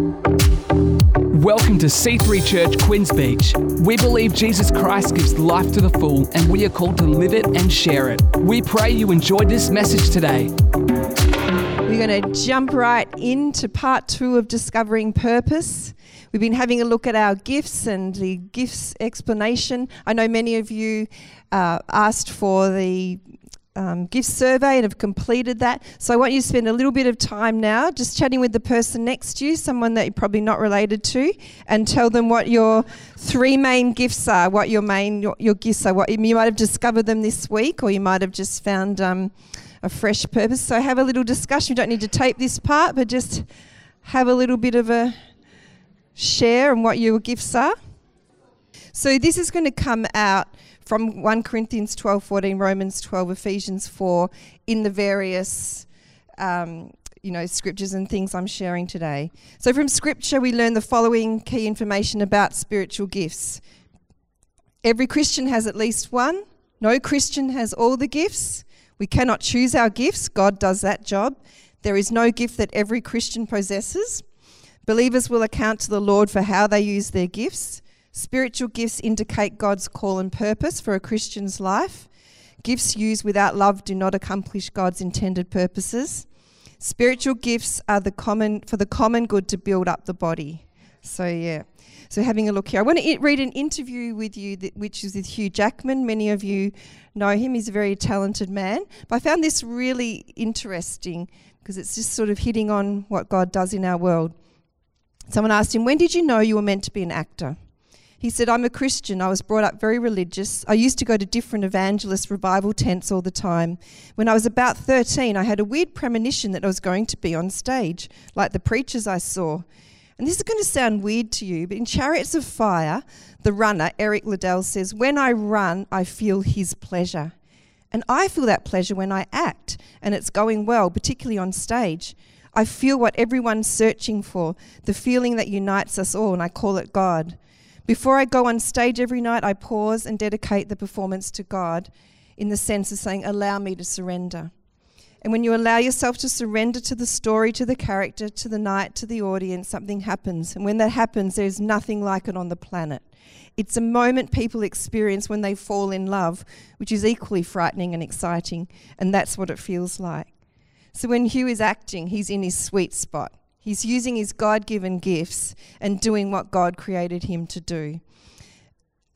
Welcome to C3 Church Quinns Beach. We believe Jesus Christ gives life to the full, and we are called to live it and share it. We pray you enjoyed this message today. We're going to jump right into part two of Discovering Purpose. We've been having a look at our gifts and the gifts explanation. I know many of you uh, asked for the um, gift survey and have completed that. So I want you to spend a little bit of time now just chatting with the person next to you, someone that you're probably not related to, and tell them what your three main gifts are, what your main your, your gifts are. What you might have discovered them this week, or you might have just found um, a fresh purpose. So have a little discussion. You don't need to tape this part, but just have a little bit of a share on what your gifts are. So this is going to come out from 1 Corinthians 12, 14, Romans 12, Ephesians 4, in the various um, you know, scriptures and things I'm sharing today. So from scripture, we learn the following key information about spiritual gifts. Every Christian has at least one. No Christian has all the gifts. We cannot choose our gifts. God does that job. There is no gift that every Christian possesses. Believers will account to the Lord for how they use their gifts. Spiritual gifts indicate God's call and purpose for a Christian's life. Gifts used without love do not accomplish God's intended purposes. Spiritual gifts are the common for the common good to build up the body. So yeah. So having a look here, I want to read an interview with you, that, which is with Hugh Jackman. Many of you know him; he's a very talented man. But I found this really interesting because it's just sort of hitting on what God does in our world. Someone asked him, "When did you know you were meant to be an actor?" He said, I'm a Christian. I was brought up very religious. I used to go to different evangelist revival tents all the time. When I was about 13, I had a weird premonition that I was going to be on stage, like the preachers I saw. And this is going to sound weird to you, but in Chariots of Fire, the runner, Eric Liddell, says, When I run, I feel his pleasure. And I feel that pleasure when I act, and it's going well, particularly on stage. I feel what everyone's searching for, the feeling that unites us all, and I call it God. Before I go on stage every night, I pause and dedicate the performance to God in the sense of saying, Allow me to surrender. And when you allow yourself to surrender to the story, to the character, to the night, to the audience, something happens. And when that happens, there's nothing like it on the planet. It's a moment people experience when they fall in love, which is equally frightening and exciting. And that's what it feels like. So when Hugh is acting, he's in his sweet spot. He's using his God given gifts and doing what God created him to do.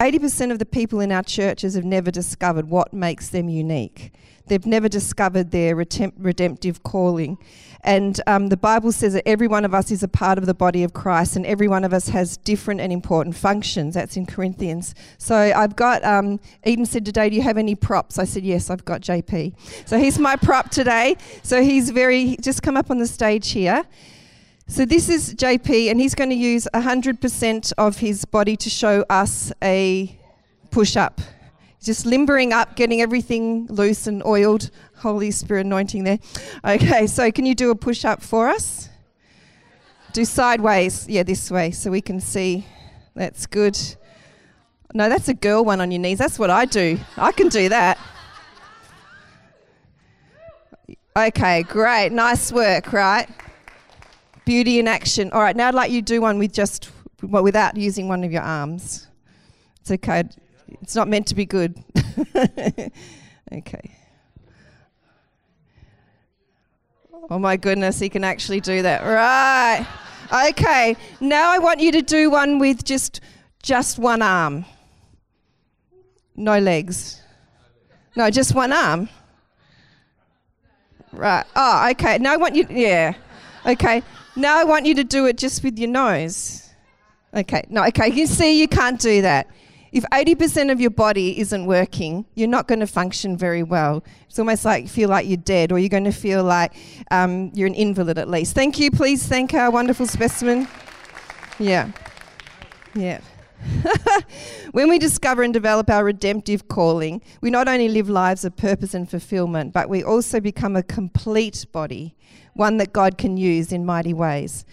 80% of the people in our churches have never discovered what makes them unique. They've never discovered their redemptive calling. And um, the Bible says that every one of us is a part of the body of Christ, and every one of us has different and important functions. That's in Corinthians. So I've got, um, Eden said today, Do you have any props? I said, Yes, I've got JP. So he's my prop today. So he's very, just come up on the stage here. So this is JP, and he's going to use 100% of his body to show us a push up. Just limbering up, getting everything loose and oiled. Holy Spirit anointing there. Okay, so can you do a push up for us? Do sideways. Yeah, this way, so we can see. That's good. No, that's a girl one on your knees. That's what I do. I can do that. Okay, great. Nice work, right? Beauty in action. All right, now I'd like you to do one with just, well, without using one of your arms. It's okay. It's not meant to be good. okay. Oh my goodness, he can actually do that. Right. Okay. Now I want you to do one with just just one arm. No legs. No, just one arm. Right. Oh, okay. Now I want you yeah. Okay. Now I want you to do it just with your nose. Okay, no, okay, you see, you can't do that. If 80% of your body isn't working, you're not going to function very well. It's almost like you feel like you're dead, or you're going to feel like um, you're an invalid at least. Thank you. Please thank our wonderful specimen. Yeah. Yeah. when we discover and develop our redemptive calling, we not only live lives of purpose and fulfillment, but we also become a complete body one that God can use in mighty ways.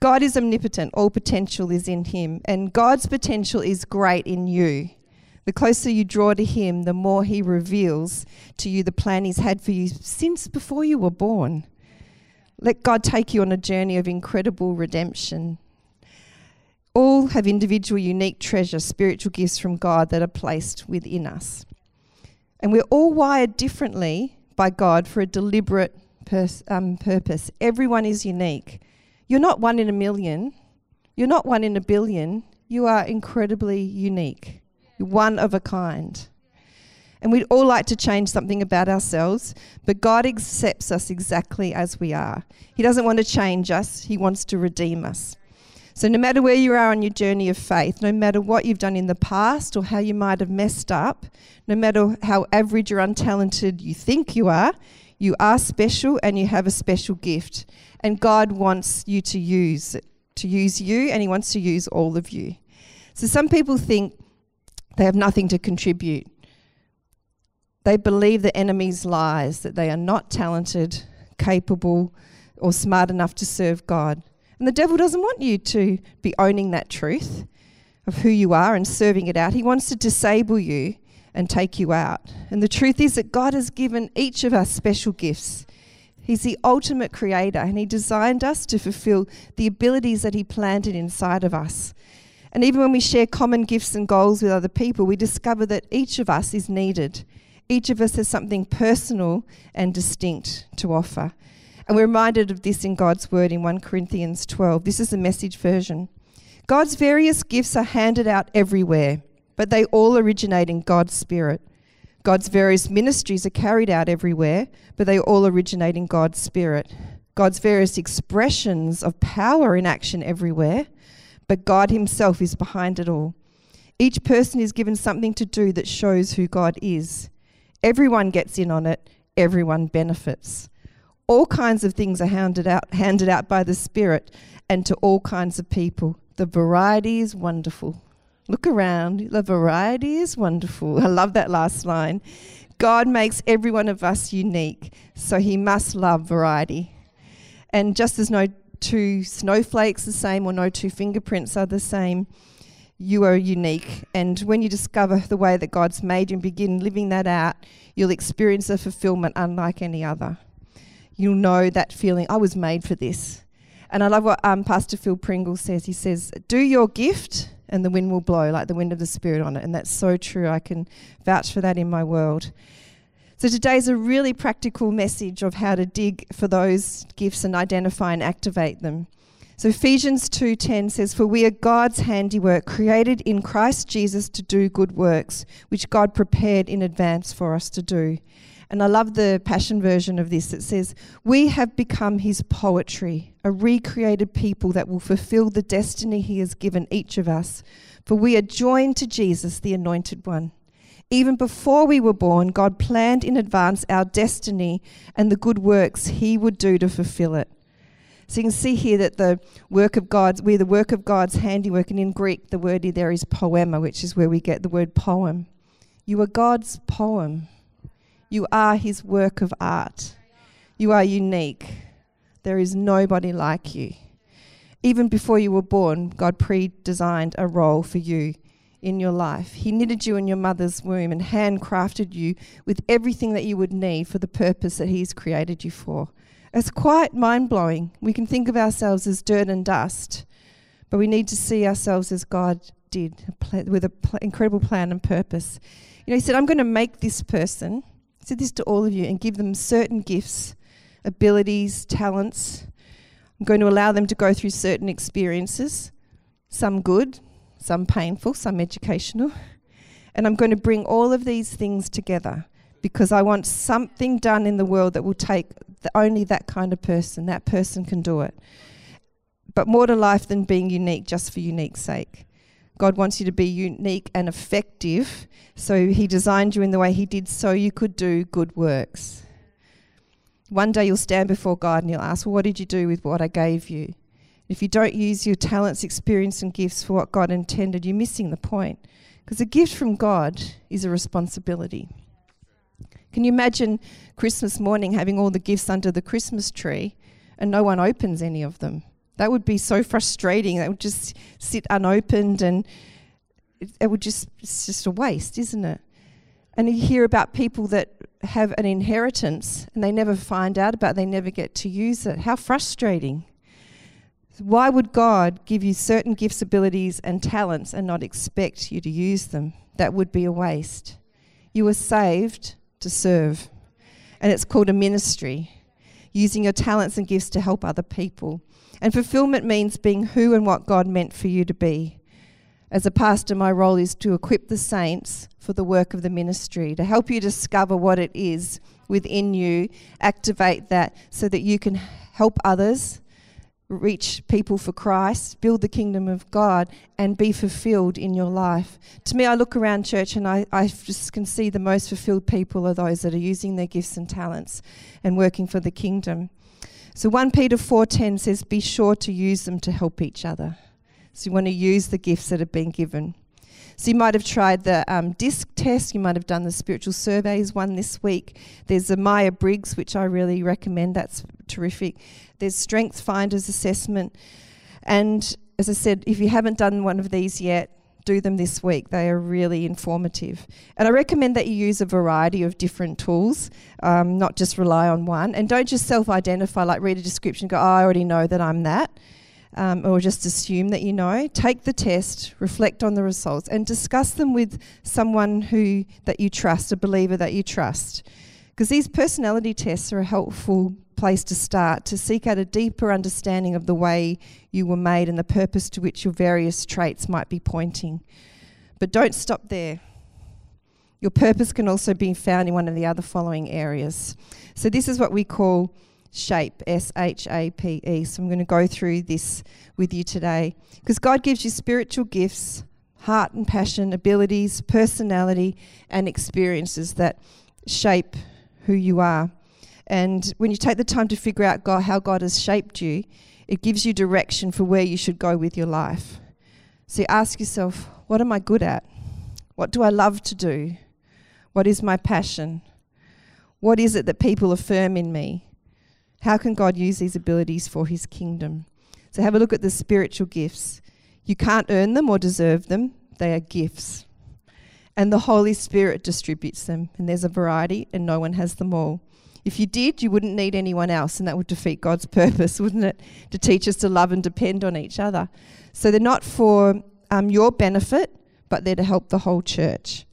God is omnipotent, all potential is in Him, and God's potential is great in you. The closer you draw to Him, the more He reveals to you the plan He's had for you since before you were born. Let God take you on a journey of incredible redemption. All have individual, unique treasure, spiritual gifts from God that are placed within us. And we're all wired differently by God for a deliberate pers- um, purpose. Everyone is unique. You're not one in a million, you're not one in a billion. You are incredibly unique. You're one of a kind. And we'd all like to change something about ourselves, but God accepts us exactly as we are. He doesn't want to change us, He wants to redeem us. So, no matter where you are on your journey of faith, no matter what you've done in the past or how you might have messed up, no matter how average or untalented you think you are, you are special and you have a special gift. And God wants you to use it, to use you, and He wants to use all of you. So, some people think they have nothing to contribute. They believe the enemy's lies that they are not talented, capable, or smart enough to serve God. And the devil doesn't want you to be owning that truth of who you are and serving it out. He wants to disable you and take you out. And the truth is that God has given each of us special gifts. He's the ultimate creator and He designed us to fulfill the abilities that He planted inside of us. And even when we share common gifts and goals with other people, we discover that each of us is needed. Each of us has something personal and distinct to offer. And we're reminded of this in God's word in 1 Corinthians 12. This is the message version. God's various gifts are handed out everywhere, but they all originate in God's Spirit. God's various ministries are carried out everywhere, but they all originate in God's Spirit. God's various expressions of power in action everywhere, but God Himself is behind it all. Each person is given something to do that shows who God is. Everyone gets in on it, everyone benefits all kinds of things are handed out, handed out by the Spirit and to all kinds of people. The variety is wonderful. Look around. The variety is wonderful. I love that last line. God makes every one of us unique, so he must love variety. And just as no two snowflakes are the same or no two fingerprints are the same, you are unique. And when you discover the way that God's made you and begin living that out, you'll experience a fulfillment unlike any other you'll know that feeling, I was made for this. And I love what um, Pastor Phil Pringle says. He says, Do your gift and the wind will blow, like the wind of the Spirit on it. And that's so true. I can vouch for that in my world. So today's a really practical message of how to dig for those gifts and identify and activate them. So Ephesians 2:10 says for we are God's handiwork created in Christ Jesus to do good works which God prepared in advance for us to do. And I love the Passion version of this. It says, We have become his poetry, a recreated people that will fulfill the destiny he has given each of us. For we are joined to Jesus, the Anointed One. Even before we were born, God planned in advance our destiny and the good works he would do to fulfill it. So you can see here that the work of God's, we're the work of God's handiwork, and in Greek the word there is poema, which is where we get the word poem. You are God's poem. You are his work of art. You are unique. There is nobody like you. Even before you were born, God pre designed a role for you in your life. He knitted you in your mother's womb and handcrafted you with everything that you would need for the purpose that He's created you for. It's quite mind blowing. We can think of ourselves as dirt and dust, but we need to see ourselves as God did, with an incredible plan and purpose. You know, He said, I'm going to make this person said this to all of you and give them certain gifts, abilities, talents. I'm going to allow them to go through certain experiences, some good, some painful, some educational. And I'm going to bring all of these things together because I want something done in the world that will take the, only that kind of person. That person can do it. But more to life than being unique just for unique sake. God wants you to be unique and effective. So He designed you in the way He did so you could do good works. One day you'll stand before God and you'll ask, well, What did you do with what I gave you? If you don't use your talents, experience, and gifts for what God intended, you're missing the point. Because a gift from God is a responsibility. Can you imagine Christmas morning having all the gifts under the Christmas tree and no one opens any of them? That would be so frustrating. That would just sit unopened and it, it would just, it's just a waste, isn't it? And you hear about people that have an inheritance and they never find out about it, they never get to use it. How frustrating. Why would God give you certain gifts, abilities, and talents and not expect you to use them? That would be a waste. You were saved to serve, and it's called a ministry, using your talents and gifts to help other people. And fulfillment means being who and what God meant for you to be. As a pastor, my role is to equip the saints for the work of the ministry, to help you discover what it is within you, activate that so that you can help others reach people for Christ, build the kingdom of God, and be fulfilled in your life. To me, I look around church and I, I just can see the most fulfilled people are those that are using their gifts and talents and working for the kingdom. So 1 Peter 4:10 says, "Be sure to use them to help each other." So you want to use the gifts that have been given. So you might have tried the um, DISC test, you might have done the spiritual surveys one this week. There's the Myers-Briggs, which I really recommend, that's terrific. There's Strength Finders assessment. And as I said, if you haven't done one of these yet, do them this week. They are really informative. And I recommend that you use a variety of different tools, um, not just rely on one. And don't just self identify, like read a description, go, oh, I already know that I'm that um, or just assume that you know. Take the test, reflect on the results, and discuss them with someone who that you trust, a believer that you trust. Because these personality tests are a helpful place to start to seek out a deeper understanding of the way you were made and the purpose to which your various traits might be pointing. But don't stop there. Your purpose can also be found in one of the other following areas. So, this is what we call shape, S H A P E. So I'm going to go through this with you today. Because God gives you spiritual gifts, heart and passion, abilities, personality, and experiences that shape who you are. And when you take the time to figure out God, how God has shaped you, it gives you direction for where you should go with your life. So you ask yourself, what am I good at? What do I love to do? What is my passion? What is it that people affirm in me? How can God use these abilities for his kingdom? So have a look at the spiritual gifts. You can't earn them or deserve them, they are gifts. And the Holy Spirit distributes them, and there's a variety, and no one has them all. If you did, you wouldn't need anyone else, and that would defeat God's purpose, wouldn't it? To teach us to love and depend on each other. So they're not for um, your benefit, but they're to help the whole church.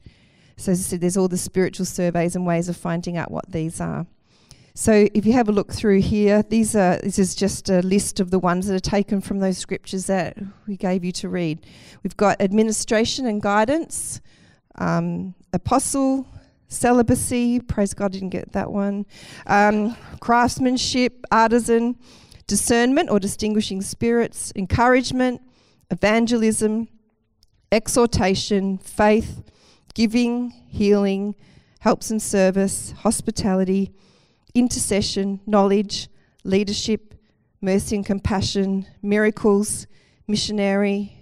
So, as I said, there's all the spiritual surveys and ways of finding out what these are. So if you have a look through here, these are this is just a list of the ones that are taken from those scriptures that we gave you to read. We've got administration and guidance, um, apostle, celibacy. Praise God, I didn't get that one. Um, craftsmanship, artisan, discernment or distinguishing spirits, encouragement, evangelism, exhortation, faith, giving, healing, helps and service, hospitality intercession, knowledge, leadership, mercy and compassion, miracles, missionary,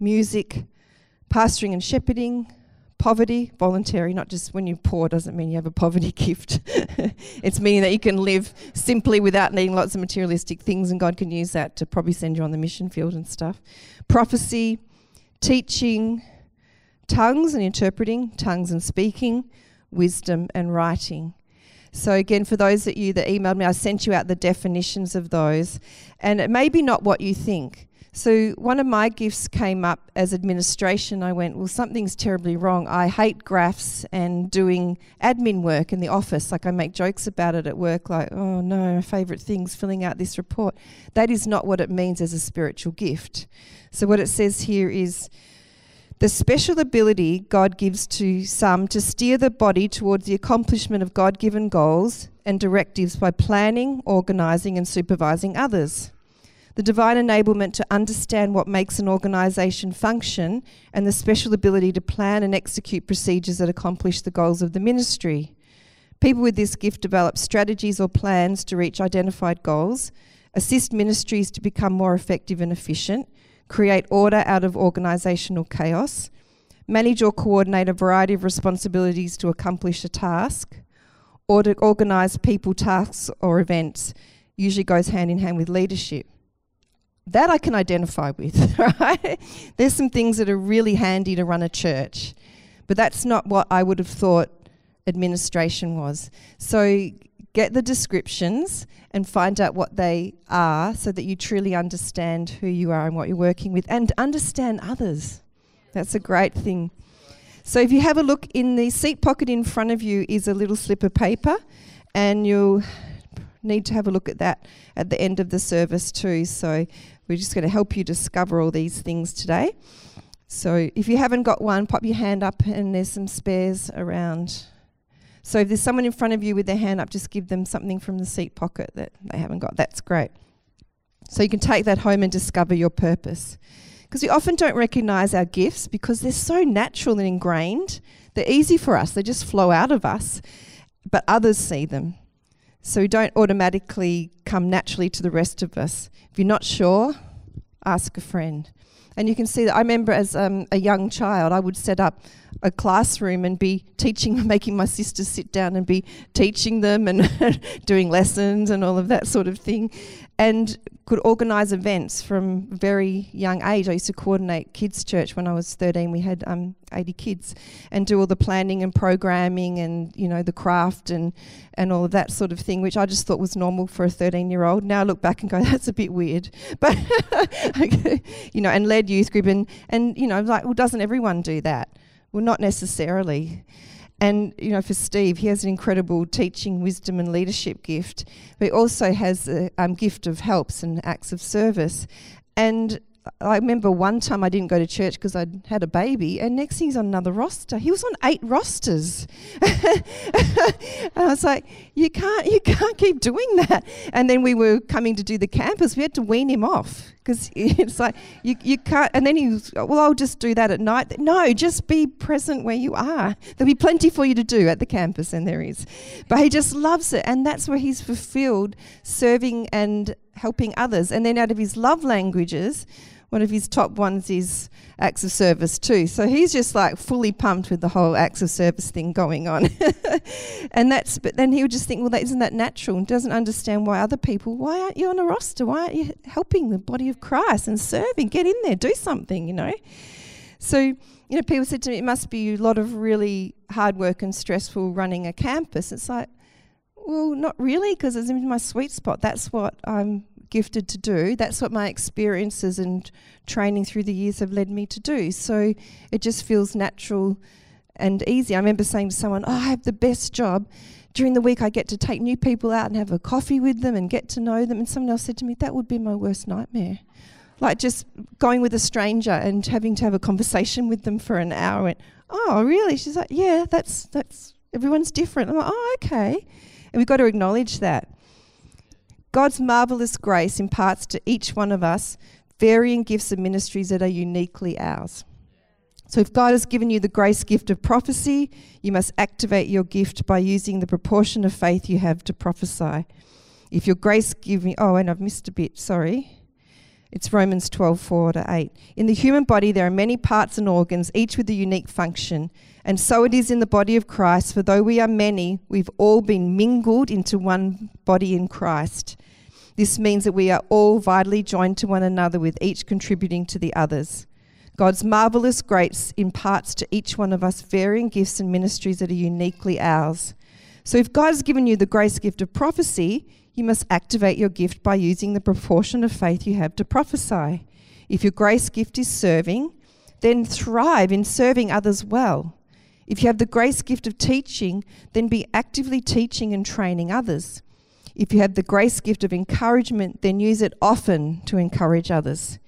music, pastoring and shepherding, poverty, voluntary, not just when you're poor doesn't mean you have a poverty gift. it's meaning that you can live simply without needing lots of materialistic things, and God can use that to probably send you on the mission field and stuff. Prophecy, teaching, tongues and interpreting, tongues and speaking, wisdom and writing. So, again, for those of you that emailed me, I sent you out the definitions of those. And it may be not what you think. So, one of my gifts came up as administration. I went, Well, something's terribly wrong. I hate graphs and doing admin work in the office. Like, I make jokes about it at work, like, Oh no, my favourite thing's filling out this report. That is not what it means as a spiritual gift. So, what it says here is, the special ability God gives to some to steer the body towards the accomplishment of God given goals and directives by planning, organising, and supervising others. The divine enablement to understand what makes an organisation function, and the special ability to plan and execute procedures that accomplish the goals of the ministry. People with this gift develop strategies or plans to reach identified goals, assist ministries to become more effective and efficient, create order out of organisational chaos, manage or coordinate a variety of responsibilities to accomplish a task, or to organise people, tasks, or events, usually goes hand in hand with leadership. That I can identify with, right? There's some things that are really handy to run a church. But that's not what I would have thought administration was. So get the descriptions and find out what they are so that you truly understand who you are and what you're working with and understand others. That's a great thing. So if you have a look in the seat pocket in front of you is a little slip of paper and you'll need to have a look at that at the end of the service too. So we're just going to help you discover all these things today. So if you haven't got one, pop your hand up and there's some spares around. So if there's someone in front of you with their hand up, just give them something from the seat pocket that they haven't got. That's great. So you can take that home and discover your purpose. Because we often don't recognize our gifts because they're so natural and ingrained. They're easy for us, they just flow out of us, but others see them. So we don't automatically come naturally to the rest of us. If you're not sure, ask a friend. And you can see that I remember as um, a young child, I would set up a classroom and be teaching, making my sisters sit down and be teaching them and doing lessons and all of that sort of thing. And could organise events from very young age. I used to coordinate kids' church when I was 13. We had um, 80 kids, and do all the planning and programming, and you know the craft and and all of that sort of thing, which I just thought was normal for a 13-year-old. Now I look back and go, that's a bit weird, but you know, and led youth group, and and you know, I was like, well, doesn't everyone do that? Well, not necessarily. And you know, for Steve, he has an incredible teaching, wisdom, and leadership gift. But he also has a um, gift of helps and acts of service. And I remember one time I didn't go to church because I'd had a baby, and next thing he's on another roster. He was on eight rosters, and I was like, "You can't, you can't keep doing that." And then we were coming to do the campus. We had to wean him off because it's like you, you can't. And then you "Well, I'll just do that at night." No, just be present where you are. There'll be plenty for you to do at the campus, and there is. But he just loves it, and that's where he's fulfilled serving and helping others. And then out of his love languages one of his top ones is acts of service too. So he's just like fully pumped with the whole acts of service thing going on. and that's, but then he would just think, well, that isn't that natural? And doesn't understand why other people, why aren't you on a roster? Why aren't you helping the body of Christ and serving? Get in there, do something, you know? So, you know, people said to me, it must be a lot of really hard work and stressful running a campus. It's like, well, not really, because it's in my sweet spot. That's what I'm gifted to do. That's what my experiences and training through the years have led me to do. So it just feels natural and easy. I remember saying to someone, Oh, I have the best job. During the week, I get to take new people out and have a coffee with them and get to know them. And someone else said to me, That would be my worst nightmare. Like just going with a stranger and having to have a conversation with them for an hour. Went, oh, really? She's like, Yeah, that's, that's, everyone's different. I'm like, Oh, okay. And we've got to acknowledge that. God's marvelous grace imparts to each one of us varying gifts and ministries that are uniquely ours. So, if God has given you the grace gift of prophecy, you must activate your gift by using the proportion of faith you have to prophesy. If your grace giving, oh, and I've missed a bit, sorry. It's Romans 12, 4 to 8. In the human body, there are many parts and organs, each with a unique function. And so it is in the body of Christ, for though we are many, we've all been mingled into one body in Christ. This means that we are all vitally joined to one another, with each contributing to the others. God's marvelous grace imparts to each one of us varying gifts and ministries that are uniquely ours. So, if God has given you the grace gift of prophecy, you must activate your gift by using the proportion of faith you have to prophesy. If your grace gift is serving, then thrive in serving others well. If you have the grace gift of teaching, then be actively teaching and training others. If you have the grace gift of encouragement, then use it often to encourage others.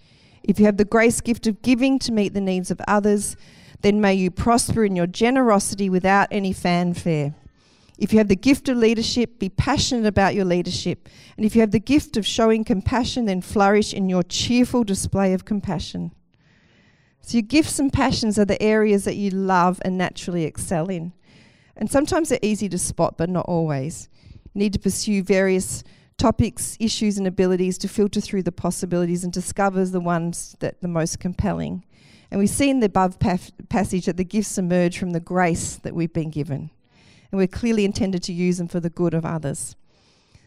If you have the grace gift of giving to meet the needs of others, then may you prosper in your generosity without any fanfare. If you have the gift of leadership, be passionate about your leadership. And if you have the gift of showing compassion, then flourish in your cheerful display of compassion. So, your gifts and passions are the areas that you love and naturally excel in. And sometimes they're easy to spot, but not always need to pursue various topics, issues, and abilities to filter through the possibilities and discover the ones that the most compelling. And we see in the above paf- passage that the gifts emerge from the grace that we've been given. And we're clearly intended to use them for the good of others.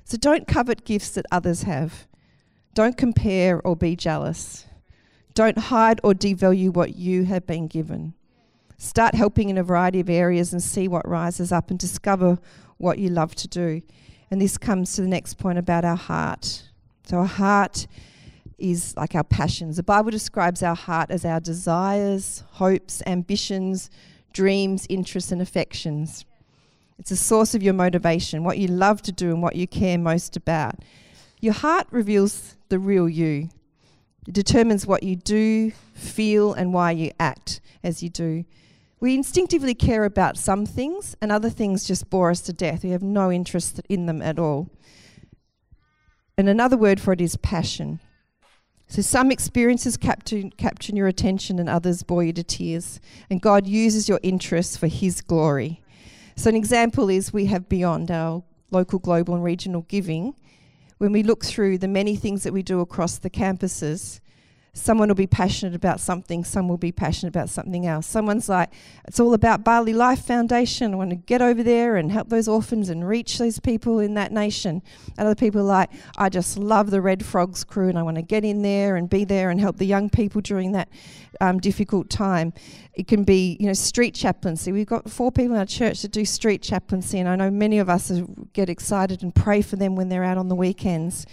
So don't covet gifts that others have. Don't compare or be jealous. Don't hide or devalue what you have been given. Start helping in a variety of areas and see what rises up and discover what you love to do. And this comes to the next point about our heart. So, our heart is like our passions. The Bible describes our heart as our desires, hopes, ambitions, dreams, interests, and affections. It's a source of your motivation, what you love to do and what you care most about. Your heart reveals the real you. It determines what you do, feel, and why you act as you do. We instinctively care about some things, and other things just bore us to death. We have no interest in them at all. And another word for it is passion. So some experiences capture, capture your attention, and others bore you to tears. And God uses your interests for His glory. So, an example is we have Beyond, our local, global, and regional giving. When we look through the many things that we do across the campuses, Someone will be passionate about something, some will be passionate about something else. Someone's like, it's all about Bali Life Foundation. I want to get over there and help those orphans and reach those people in that nation. And other people are like, I just love the Red Frogs crew and I want to get in there and be there and help the young people during that um, difficult time. It can be, you know, street chaplaincy. We've got four people in our church that do street chaplaincy, and I know many of us get excited and pray for them when they're out on the weekends.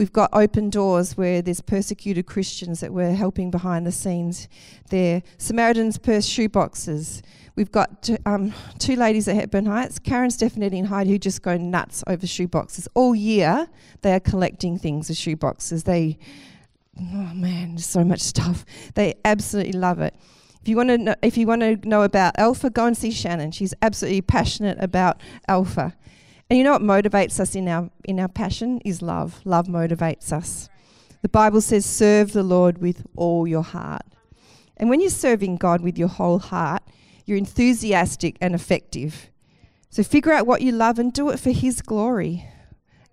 We've got open doors where there's persecuted Christians that we're helping behind the scenes there. Samaritan's Purse shoeboxes. We've got two, um, two ladies at Hepburn Heights, Karen, Stephanie, and Hyde, who just go nuts over shoeboxes. All year, they are collecting things as shoeboxes. They, oh man, so much stuff. They absolutely love it. If you want to know, if you want to know about Alpha, go and see Shannon. She's absolutely passionate about Alpha. And you know what motivates us in our in our passion is love. Love motivates us. The Bible says serve the Lord with all your heart. And when you're serving God with your whole heart, you're enthusiastic and effective. So figure out what you love and do it for his glory.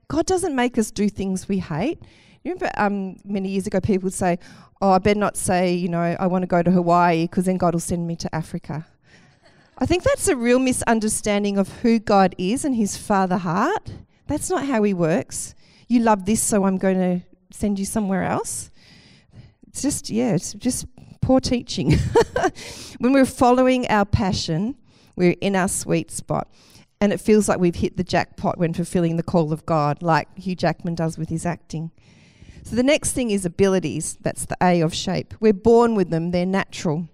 God doesn't make us do things we hate. You remember um, many years ago people would say, "Oh, I better not say, you know, I want to go to Hawaii because then God will send me to Africa." I think that's a real misunderstanding of who God is and his father heart. That's not how he works. You love this, so I'm going to send you somewhere else. It's just, yeah, it's just poor teaching. when we're following our passion, we're in our sweet spot. And it feels like we've hit the jackpot when fulfilling the call of God, like Hugh Jackman does with his acting. So the next thing is abilities. That's the A of shape. We're born with them, they're natural.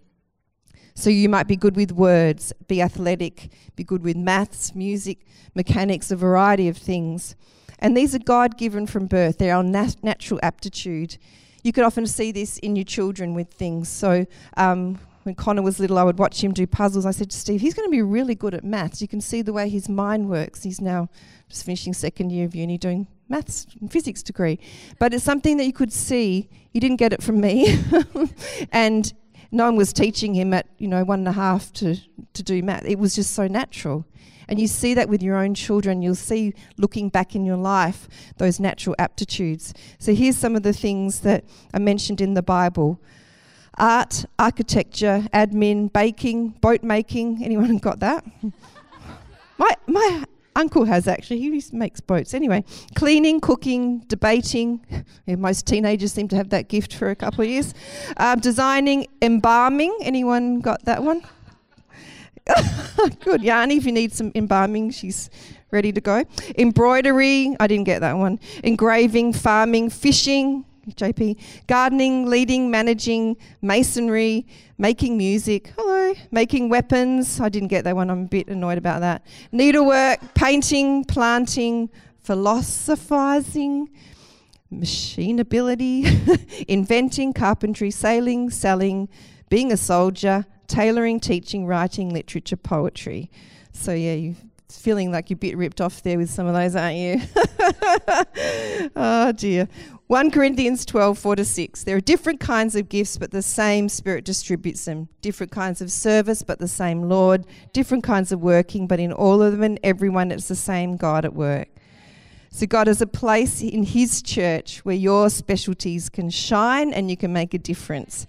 So you might be good with words, be athletic, be good with maths, music, mechanics, a variety of things. And these are God given from birth, they're our nat- natural aptitude. You could often see this in your children with things. So um, when Connor was little, I would watch him do puzzles. I said to Steve, he's going to be really good at maths. You can see the way his mind works. He's now just finishing second year of uni doing maths and physics degree. But it's something that you could see. You didn't get it from me. and no one was teaching him at you know one and a half to to do math. It was just so natural. And you see that with your own children. You'll see looking back in your life those natural aptitudes. So here's some of the things that are mentioned in the Bible art, architecture, admin, baking, boat making. Anyone got that? my, my uncle has actually. He makes boats. Anyway, cleaning, cooking, debating. Yeah, most teenagers seem to have that gift for a couple of years. Um, designing, embalming. Anyone got that one? Good. Yanni, if you need some embalming, she's ready to go. Embroidery. I didn't get that one. Engraving, farming, fishing. JP, gardening, leading, managing, masonry, making music, hello, making weapons. I didn't get that one, I'm a bit annoyed about that. Needlework, painting, planting, philosophizing, machine ability, inventing, carpentry, sailing, selling, being a soldier, tailoring, teaching, writing, literature, poetry. So, yeah, you're feeling like you're a bit ripped off there with some of those, aren't you? oh, dear. 1 Corinthians 12, 4 to 6. There are different kinds of gifts, but the same Spirit distributes them. Different kinds of service, but the same Lord. Different kinds of working, but in all of them and everyone, it's the same God at work. So, God has a place in His church where your specialties can shine and you can make a difference.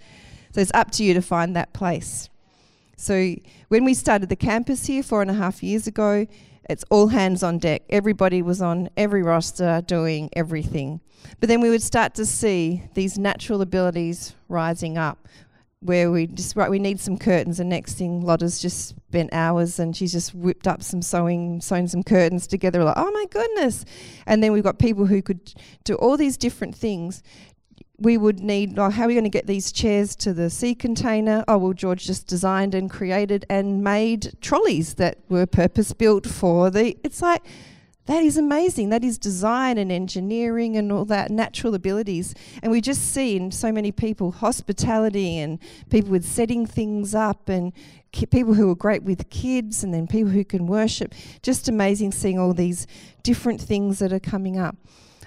So, it's up to you to find that place. So, when we started the campus here four and a half years ago, it's all hands on deck. Everybody was on every roster doing everything. But then we would start to see these natural abilities rising up. where we just right we need some curtains and next thing Lotta's just spent hours and she's just whipped up some sewing sewn some curtains together like oh my goodness and then we've got people who could do all these different things we would need oh, how are we going to get these chairs to the sea container oh well George just designed and created and made trolleys that were purpose built for the it's like that is amazing. That is design and engineering and all that natural abilities. And we just see in so many people hospitality and people with setting things up and ki- people who are great with kids and then people who can worship. Just amazing seeing all these different things that are coming up.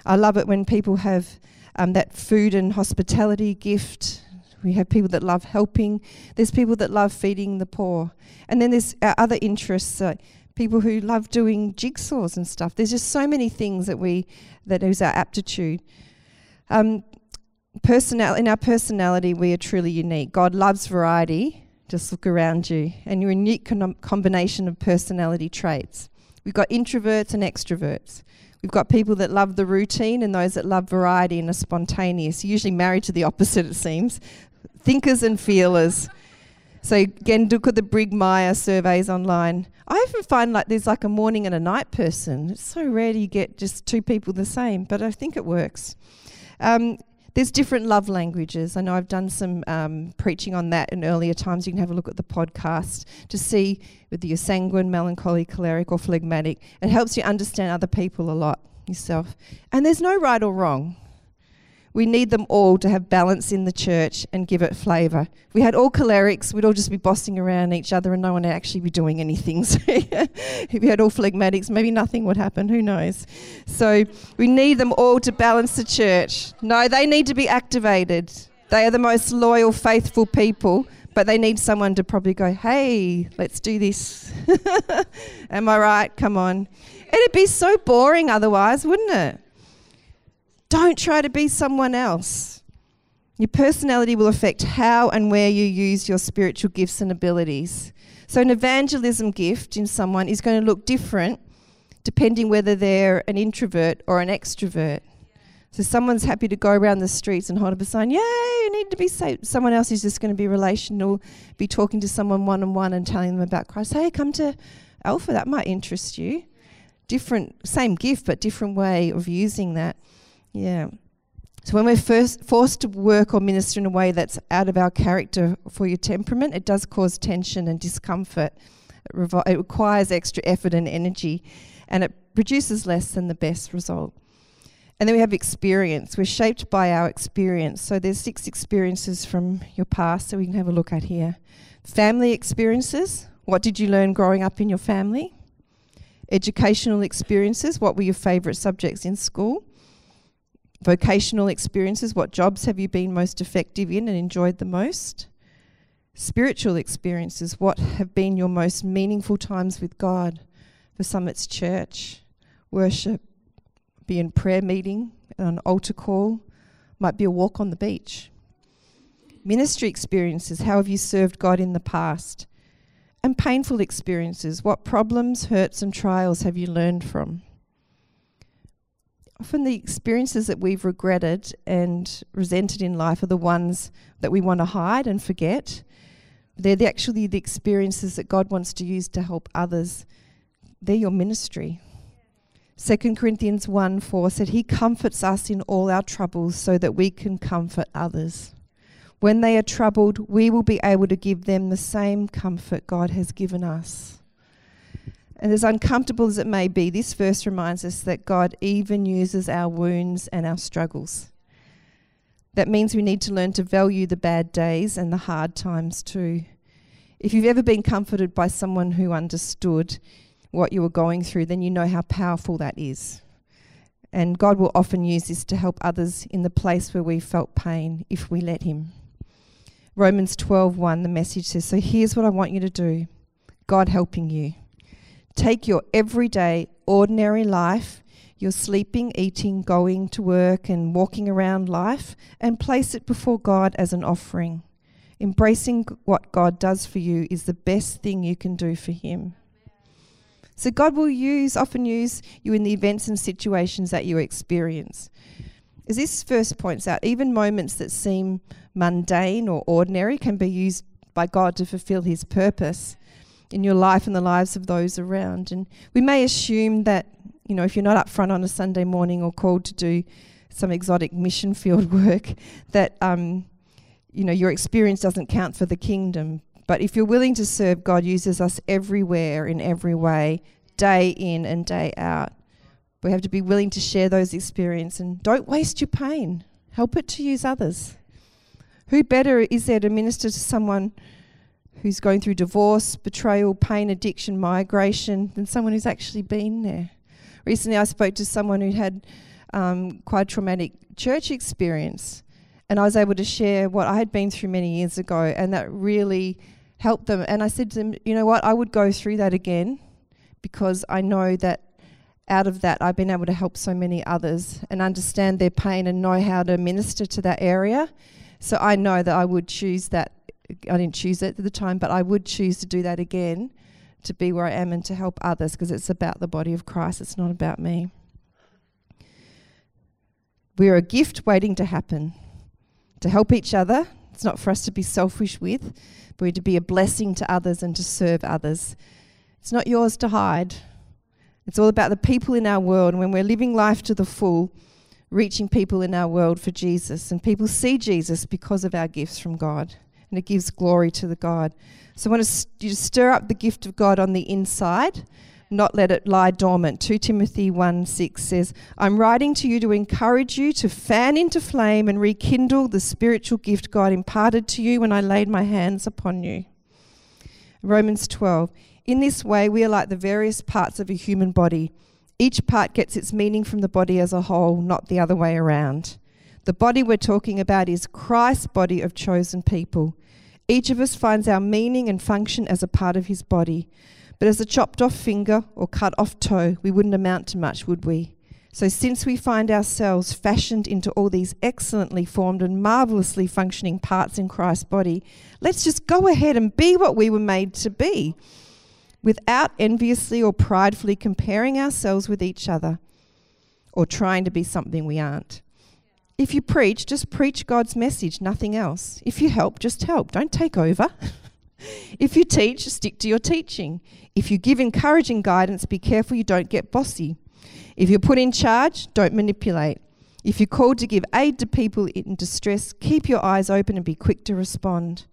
I love it when people have um, that food and hospitality gift. We have people that love helping. There's people that love feeding the poor. And then there's our other interests. Uh, people who love doing jigsaws and stuff. There's just so many things that we that is our aptitude. Um, personal in our personality, we are truly unique. God loves variety. Just look around you, and your unique con- combination of personality traits. We've got introverts and extroverts. We've got people that love the routine and those that love variety and are spontaneous. Usually married to the opposite, it seems. Thinkers and feelers. So again, look at the Brig Meyer surveys online. I often find like there's like a morning and a night person. It's so rare you get just two people the same, but I think it works. Um, there's different love languages. I know I've done some um, preaching on that in earlier times. You can have a look at the podcast to see whether you're sanguine, melancholy, choleric, or phlegmatic. It helps you understand other people a lot yourself. And there's no right or wrong. We need them all to have balance in the church and give it flavour. If we had all cholerics, we'd all just be bossing around each other and no one would actually be doing anything. So if we had all phlegmatics, maybe nothing would happen. Who knows? So we need them all to balance the church. No, they need to be activated. They are the most loyal, faithful people but they need someone to probably go, hey, let's do this. Am I right? Come on. It'd be so boring otherwise, wouldn't it? Don't try to be someone else. Your personality will affect how and where you use your spiritual gifts and abilities. So, an evangelism gift in someone is going to look different depending whether they're an introvert or an extrovert. So, someone's happy to go around the streets and hold up a sign, Yay, you need to be saved. Someone else is just going to be relational, be talking to someone one on one and telling them about Christ. Hey, come to Alpha, that might interest you. Different, same gift, but different way of using that. Yeah. So when we're first forced to work or minister in a way that's out of our character for your temperament, it does cause tension and discomfort. It, revi- it requires extra effort and energy, and it produces less than the best result. And then we have experience. We're shaped by our experience. So there's six experiences from your past that we can have a look at here. Family experiences. What did you learn growing up in your family? Educational experiences. What were your favourite subjects in school? Vocational experiences. What jobs have you been most effective in and enjoyed the most? Spiritual experiences. What have been your most meaningful times with God? For some, it's church, worship, be in prayer meeting, an altar call, might be a walk on the beach. Ministry experiences. How have you served God in the past? And painful experiences. What problems, hurts, and trials have you learned from? Often the experiences that we've regretted and resented in life are the ones that we want to hide and forget. They're the, actually the experiences that God wants to use to help others. They're your ministry. 2 Corinthians 1 4 said, He comforts us in all our troubles so that we can comfort others. When they are troubled, we will be able to give them the same comfort God has given us. And as uncomfortable as it may be, this verse reminds us that God even uses our wounds and our struggles. That means we need to learn to value the bad days and the hard times too. If you've ever been comforted by someone who understood what you were going through, then you know how powerful that is. And God will often use this to help others in the place where we felt pain if we let Him. Romans 12:1 the message says, "So here's what I want you to do. God helping you. Take your everyday, ordinary life, your sleeping, eating, going to work, and walking around life, and place it before God as an offering. Embracing what God does for you is the best thing you can do for Him. So, God will use, often use you in the events and situations that you experience. As this verse points out, even moments that seem mundane or ordinary can be used by God to fulfill His purpose in your life and the lives of those around. And we may assume that, you know, if you're not up front on a Sunday morning or called to do some exotic mission field work, that, um, you know, your experience doesn't count for the kingdom. But if you're willing to serve, God uses us everywhere in every way, day in and day out. We have to be willing to share those experiences and don't waste your pain. Help it to use others. Who better is there to minister to someone who's going through divorce, betrayal, pain, addiction, migration than someone who's actually been there? Recently, I spoke to someone who had um, quite traumatic church experience, and I was able to share what I had been through many years ago, and that really helped them. And I said to them, You know what? I would go through that again because I know that out of that, I've been able to help so many others and understand their pain and know how to minister to that area. So I know that I would choose that. I didn't choose it at the time, but I would choose to do that again to be where I am and to help others because it's about the body of Christ. It's not about me. We're a gift waiting to happen to help each other. It's not for us to be selfish with, but we're to be a blessing to others and to serve others. It's not yours to hide. It's all about the people in our world. And when we're living life to the full, reaching people in our world for Jesus. And people see Jesus because of our gifts from God. And it gives glory to the God. So I want to st- stir up the gift of God on the inside, not let it lie dormant. 2 Timothy 1 6 says, I'm writing to you to encourage you to fan into flame and rekindle the spiritual gift God imparted to you when I laid my hands upon you. Romans 12, in this way, we are like the various parts of a human body. Each part gets its meaning from the body as a whole, not the other way around. The body we're talking about is Christ's body of chosen people. Each of us finds our meaning and function as a part of his body. But as a chopped off finger or cut off toe, we wouldn't amount to much, would we? So, since we find ourselves fashioned into all these excellently formed and marvelously functioning parts in Christ's body, let's just go ahead and be what we were made to be without enviously or pridefully comparing ourselves with each other or trying to be something we aren't. If you preach, just preach God's message, nothing else. If you help, just help. Don't take over. if you teach, stick to your teaching. If you give encouraging guidance, be careful you don't get bossy. If you're put in charge, don't manipulate. If you're called to give aid to people in distress, keep your eyes open and be quick to respond.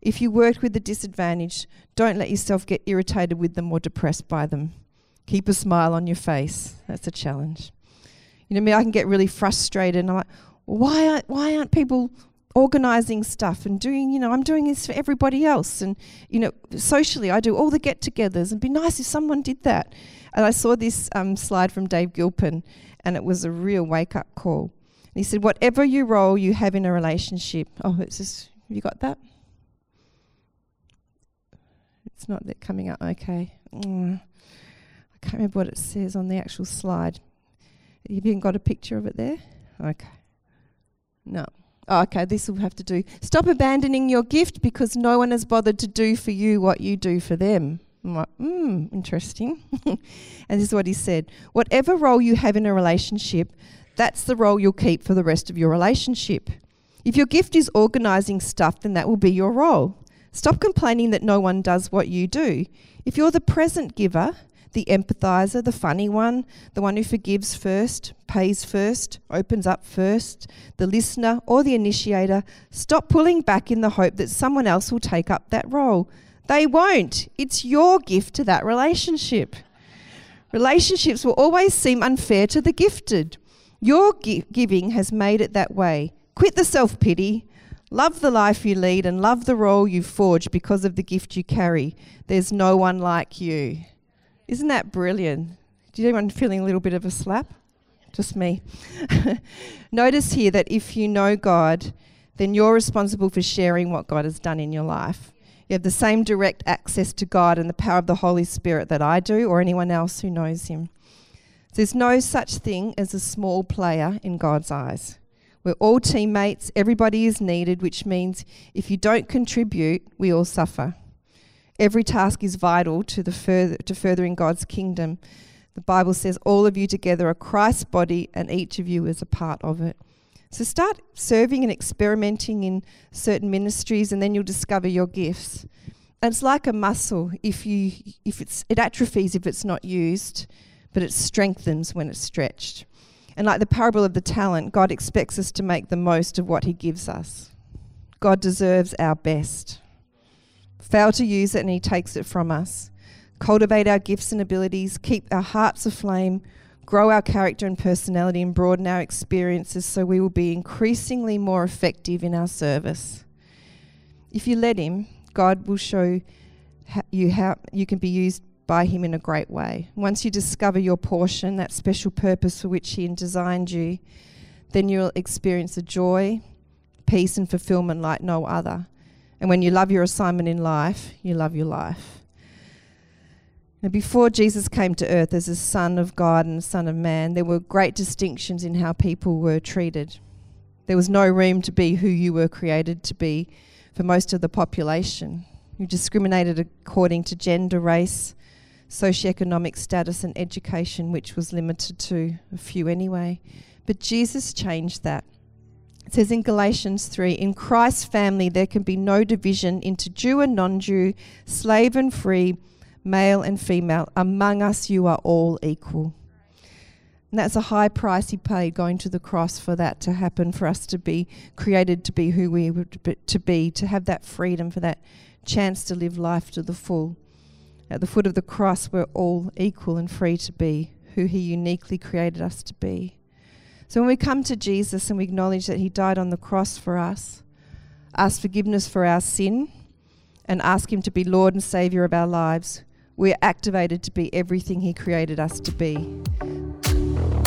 If you work with the disadvantaged, don't let yourself get irritated with them or depressed by them. Keep a smile on your face. That's a challenge. You know, I can get really frustrated and I'm like, why aren't, why aren't people organizing stuff and doing, you know, I'm doing this for everybody else. And, you know, socially, I do all the get togethers. and be nice if someone did that. And I saw this um, slide from Dave Gilpin, and it was a real wake up call. He said, Whatever your role you have in a relationship, oh, it's just, have you got that? It's not that coming up. Okay. Mm. I can't remember what it says on the actual slide. Have you got a picture of it there? Okay. No. Oh, okay, this will have to do. Stop abandoning your gift because no one has bothered to do for you what you do for them. I'm like, hmm, interesting. and this is what he said Whatever role you have in a relationship, that's the role you'll keep for the rest of your relationship. If your gift is organizing stuff, then that will be your role. Stop complaining that no one does what you do. If you're the present giver, the empathizer, the funny one, the one who forgives first, pays first, opens up first, the listener or the initiator, stop pulling back in the hope that someone else will take up that role. They won't. It's your gift to that relationship. Relationships will always seem unfair to the gifted. Your gi- giving has made it that way. Quit the self pity. Love the life you lead and love the role you've forged because of the gift you carry. There's no one like you. Isn't that brilliant? Do you anyone feeling a little bit of a slap? Just me. Notice here that if you know God, then you're responsible for sharing what God has done in your life. You have the same direct access to God and the power of the Holy Spirit that I do or anyone else who knows Him. There's no such thing as a small player in God's eyes. We're all teammates, everybody is needed, which means if you don't contribute, we all suffer. Every task is vital to, the further, to furthering God's kingdom. The Bible says all of you together are Christ's body and each of you is a part of it. So start serving and experimenting in certain ministries, and then you'll discover your gifts. And it's like a muscle. If you, if it's, it atrophies if it's not used, but it strengthens when it's stretched. And like the parable of the talent, God expects us to make the most of what He gives us. God deserves our best. Fail to use it, and He takes it from us. Cultivate our gifts and abilities, keep our hearts aflame, grow our character and personality, and broaden our experiences so we will be increasingly more effective in our service. If you let Him, God will show you how you can be used by Him in a great way. Once you discover your portion, that special purpose for which He designed you, then you'll experience a joy, peace, and fulfillment like no other. And when you love your assignment in life, you love your life. Now, before Jesus came to earth as a Son of God and a Son of Man, there were great distinctions in how people were treated. There was no room to be who you were created to be for most of the population. You discriminated according to gender, race, socioeconomic status, and education, which was limited to a few anyway. But Jesus changed that. It says in Galatians 3 In Christ's family, there can be no division into Jew and non Jew, slave and free, male and female. Among us, you are all equal. And that's a high price he paid going to the cross for that to happen, for us to be created to be who we were to be, to have that freedom, for that chance to live life to the full. At the foot of the cross, we're all equal and free to be who he uniquely created us to be. So when we come to Jesus and we acknowledge that He died on the cross for us, ask forgiveness for our sin, and ask Him to be Lord and Saviour of our lives, we're activated to be everything He created us to be.